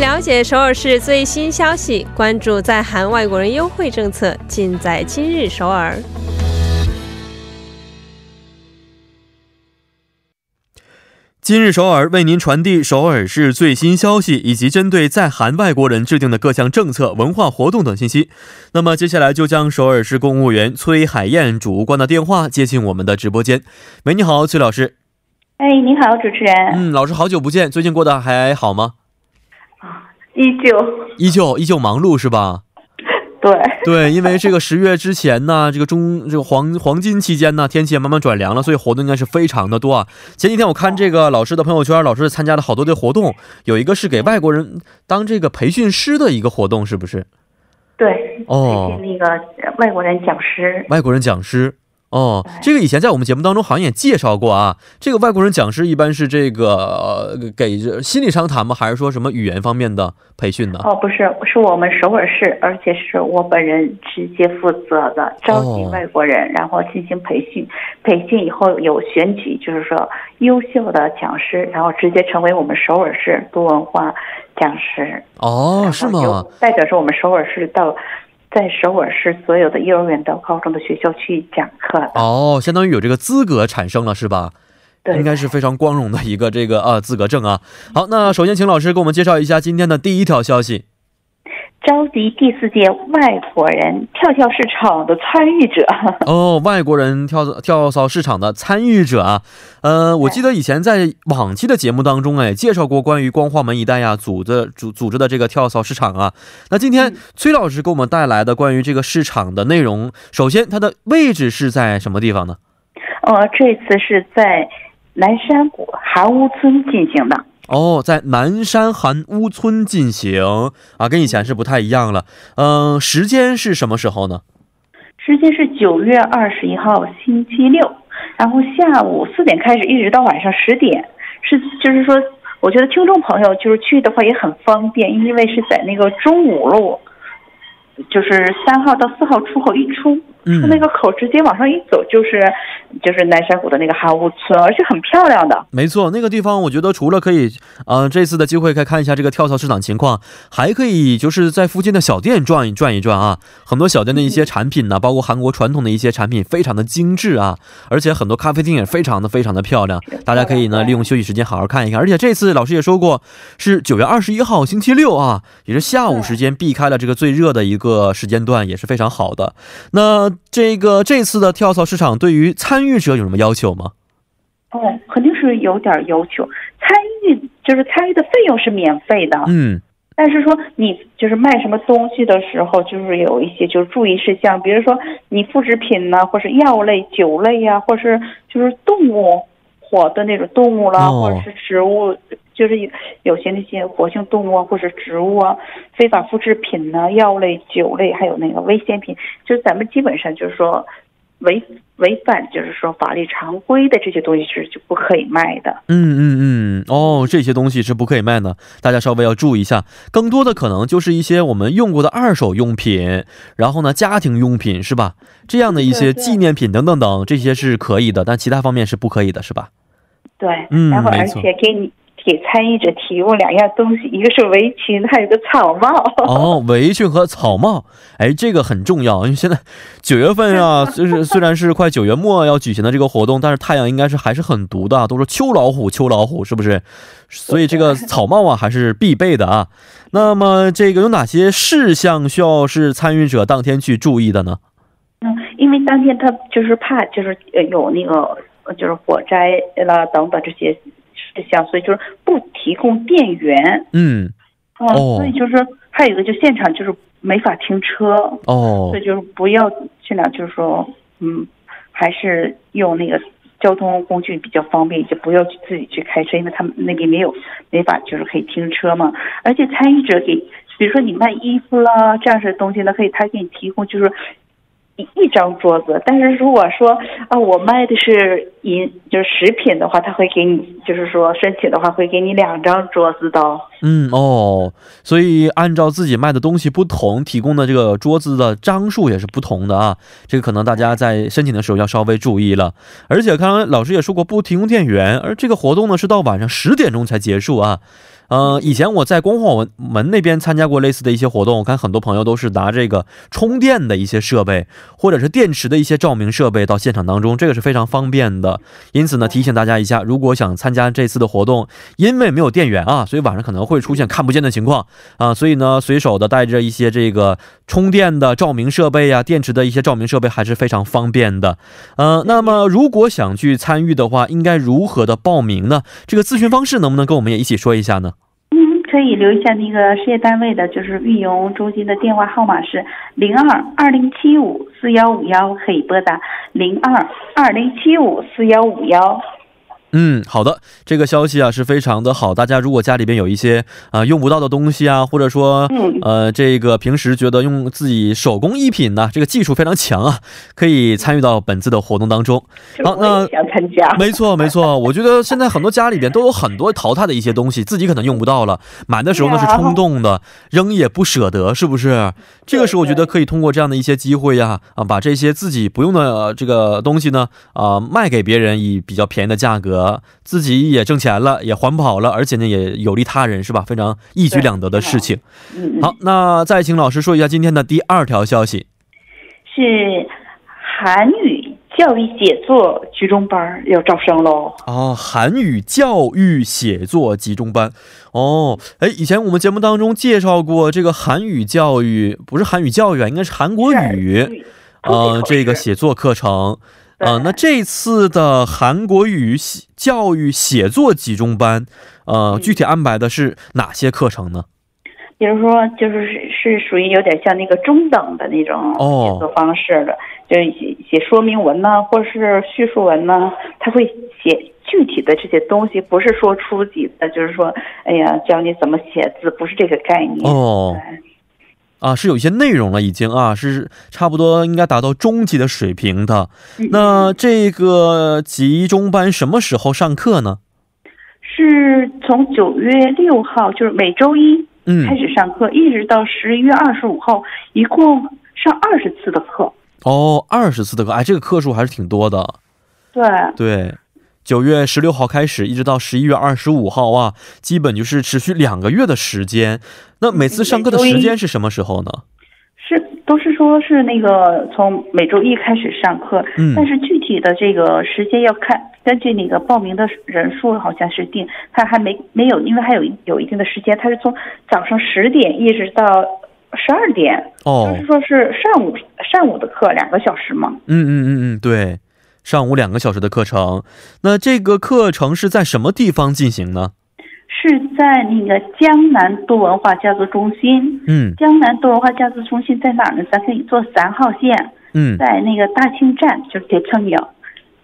了解首尔市最新消息，关注在韩外国人优惠政策，尽在今日首尔。今日首尔为您传递首尔市最新消息，以及针对在韩外国人制定的各项政策、文化活动等信息。那么接下来就将首尔市公务员崔海燕主官的电话接进我们的直播间。喂，你好，崔老师。哎，你好，主持人。嗯，老师好久不见，最近过得还好吗？依旧，依旧，依旧忙碌是吧？对对，因为这个十月之前呢，这个中这个黄黄金期间呢，天气也慢慢转凉了，所以活动应该是非常的多啊。前几天我看这个老师的朋友圈，老师参加了好多的活动，有一个是给外国人当这个培训师的一个活动，是不是？对，哦，那个外国人讲师，外国人讲师。哦，这个以前在我们节目当中好像也介绍过啊。这个外国人讲师一般是这个给心理商谈吗？还是说什么语言方面的培训呢？哦，不是，是我们首尔市，而且是我本人直接负责的，召集外国人，然后进行培训。培训以后有选举，就是说优秀的讲师，然后直接成为我们首尔市多文化讲师。哦，是吗？代表着我们首尔市到。在首尔市所有的幼儿园到高中的学校去讲课哦，相当于有这个资格产生了是吧？对，应该是非常光荣的一个这个啊资格证啊。好，那首先请老师给我们介绍一下今天的第一条消息。召集第四届外国人跳跳市场的参与者哦，外国人跳跳蚤市场的参与者啊，呃，我记得以前在往期的节目当中哎介绍过关于光化门一带呀组织组组织的这个跳蚤市场啊。那今天崔老师给我们带来的关于这个市场的内容，首先它的位置是在什么地方呢？呃，这次是在南山谷韩屋村进行的。哦，在南山韩屋村进行啊，跟以前是不太一样了。嗯，时间是什么时候呢？时间是九月二十一号星期六，然后下午四点开始，一直到晚上十点。是，就是说，我觉得听众朋友就是去的话也很方便，因为是在那个中五路，就是三号到四号出口一出。出那个口直接往上一走，就是就是南山谷的那个韩屋村，而且很漂亮的。没错，那个地方我觉得除了可以，呃，这次的机会可以看一下这个跳蚤市场情况，还可以就是在附近的小店转一转一转啊。很多小店的一些产品呢，包括韩国传统的一些产品，非常的精致啊。而且很多咖啡厅也非常的非常的漂亮，大家可以呢利用休息时间好好看一看。而且这次老师也说过，是九月二十一号星期六啊，也是下午时间避开了这个最热的一个时间段，也是非常好的。那这个这次的跳蚤市场对于参与者有什么要求吗？哦，肯定是有点要求。参与就是参与的费用是免费的，嗯，但是说你就是卖什么东西的时候，就是有一些就是注意事项，比如说你副食品呢，或是药类、酒类呀，或是就是动物活的那种动物啦，或者是植物。就是有有些那些活性动物啊，或者植物啊，非法复制品呢，药类、酒类，还有那个危险品，就是咱们基本上就是说违违反，就是说法律常规的这些东西是就不可以卖的。嗯嗯嗯，哦，这些东西是不可以卖的，大家稍微要注意一下。更多的可能就是一些我们用过的二手用品，然后呢，家庭用品是吧？这样的一些纪念品等等等，这些是可以的，但其他方面是不可以的，是吧？对，嗯，然后而且给你。给参与者提供两样东西，一个是围裙，还有个草帽。哦，围裙和草帽，哎，这个很重要，因为现在 九月份啊，就是虽然是快九月末要举行的这个活动，但是太阳应该是还是很毒的，都说秋老虎，秋老虎，是不是？所以这个草帽啊，还是必备的啊。那么这个有哪些事项需要是参与者当天去注意的呢？嗯，因为当天他就是怕，就是呃有那个就是火灾了等等这些。事项，所以就是不提供电源。嗯，哦，所以就是还有一个，就现场就是没法停车。哦，所以就是不要尽量就是说，嗯，还是用那个交通工具比较方便，就不要去自己去开车，因为他们那边没有没法就是可以停车嘛。而且参与者给，比如说你卖衣服啦这样式的东西呢，可以他给你提供就是。一张桌子，但是如果说啊，我卖的是饮就是食品的话，他会给你，就是说申请的话会给你两张桌子的。嗯哦，所以按照自己卖的东西不同，提供的这个桌子的张数也是不同的啊。这个可能大家在申请的时候要稍微注意了。而且刚刚老师也说过不提供电源，而这个活动呢是到晚上十点钟才结束啊。呃，以前我在光化门门那边参加过类似的一些活动，我看很多朋友都是拿这个充电的一些设备，或者是电池的一些照明设备到现场当中，这个是非常方便的。因此呢，提醒大家一下，如果想参加这次的活动，因为没有电源啊，所以晚上可能会出现看不见的情况啊，所以呢，随手的带着一些这个充电的照明设备呀、电池的一些照明设备还是非常方便的。呃，那么如果想去参与的话，应该如何的报名呢？这个咨询方式能不能跟我们也一起说一下呢？可以留一下那个事业单位的，就是运营中心的电话号码是零二二零七五四幺五幺，可以拨打零二二零七五四幺五幺。嗯，好的，这个消息啊是非常的好。大家如果家里边有一些啊、用不到的东西啊，或者说嗯呃这个平时觉得用自己手工艺品呢，这个技术非常强啊，可以参与到本次的活动当中。好我也想参加。没错，没错，我觉得现在很多家里边都有很多淘汰的一些东西，自己可能用不到了，买的时候呢是冲动的，扔也不舍得，是不是？这个时候我觉得可以通过这样的一些机会呀，啊，把这些自己不用的、呃这个东西呢，啊，卖给别人以比较便宜的价格，自己也挣钱了，也环保了，而且呢也有利他人，是吧？非常一举两得的事情。嗯，嗯好，那再请老师说一下今天的第二条消息。是韩语教育写作集中班要招生喽。哦，韩语教育写作集中班。哦，哎，以前我们节目当中介绍过这个韩语教育，不是韩语教育啊，应该是韩国语，呃，这个写作课程。呃，那这次的韩国语写教育写作集中班，呃，具体安排的是哪些课程呢？比如说，就是是是属于有点像那个中等的那种哦写作方式的，就是写写说明文呐，或者是叙述文呐，他会写具体的这些东西，不是说初级的，就是说，哎呀，教你怎么写字，不是这个概念。哦，啊，是有一些内容了，已经啊，是差不多应该达到中级的水平的。嗯那这个集中班什么时候上课呢？是从九月六号，就是每周一嗯开始上课，一直到十一月二十五号，一共上二十次的课。哦，二十次的课，哎，这个课数还是挺多的。对，对，九月十六号开始，一直到十一月二十五号啊，基本就是持续两个月的时间。那每次上课的时间是什么时候呢？是都是说是那个从每周一开始上课，嗯但是具体的这个时间要看根据那个报名的人数好像是定，他还没没有，因为还有有一定的时间，他是从早上十点一直到十二点，哦就是，说是上午上午的课两个小时嘛。嗯嗯嗯嗯，对，上午两个小时的课程。那这个课程是在什么地方进行呢？是在那个江南多文化家族中心，嗯江南多文化家族中心在哪儿呢？咱可以坐三号线，嗯，在那个大庆站，就是铁青岭，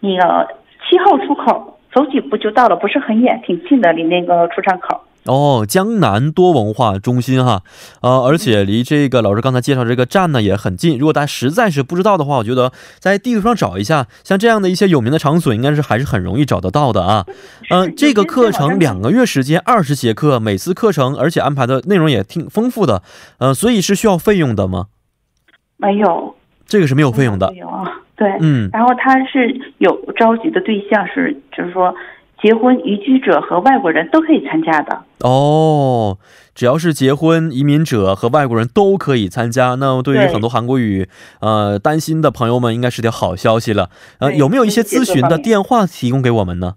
那个七号出口，走几步就到了，不是很远，挺近的，离那个出站口。哦，江南多文化中心哈，呃，而且离这个老师刚才介绍这个站呢也很近。如果大家实在是不知道的话，我觉得在地图上找一下，像这样的一些有名的场所，应该是还是很容易找得到的啊。嗯、这个课程两个月时间，二十节课，每次课程而且安排的内容也挺丰富的，呃，所以是需要费用的吗？没有，这个是没有费用的没。有啊，对。嗯，然后他是有召集的对象是，就是说结婚、移居者和外国人都可以参加的。哦，只要是结婚、移民者和外国人都可以参加。那对于很多韩国语呃担心的朋友们，应该是条好消息了。呃，有没有一些咨询的电话提供给我们呢？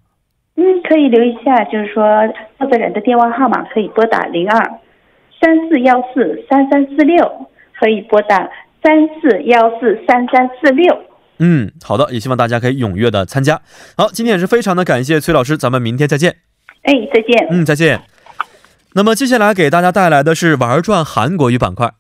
嗯，可以留一下，就是说负责人的电话号码可以拨打零二三四幺四三三四六，可以拨打三四幺四三三四六。嗯，好的，也希望大家可以踊跃的参加。好，今天也是非常的感谢崔老师，咱们明天再见。哎，再见。嗯，再见。那么接下来给大家带来的是玩转韩国语板块。